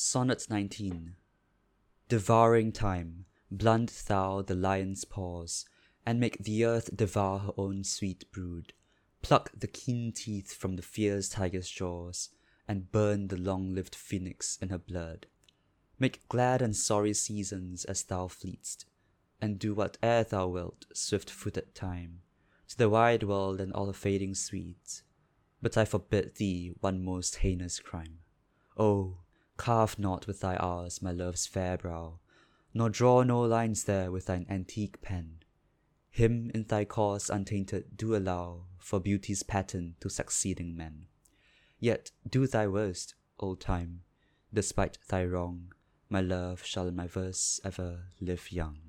Sonnet 19 Devouring time, blunt thou the lion's paws, and make the earth devour her own sweet brood. Pluck the keen teeth from the fierce tiger's jaws, and burn the long-lived phoenix in her blood. Make glad and sorry seasons as thou fleet'st, and do whate'er thou wilt, swift-footed time, to the wide world and all her fading sweets. But I forbid thee one most heinous crime. Oh, carve not with thy hours my love's fair brow, nor draw no lines there with thine antique pen. Him in thy cause untainted do allow for beauty's pattern to succeeding men. Yet do thy worst, old time, despite thy wrong, my love shall in my verse ever live young.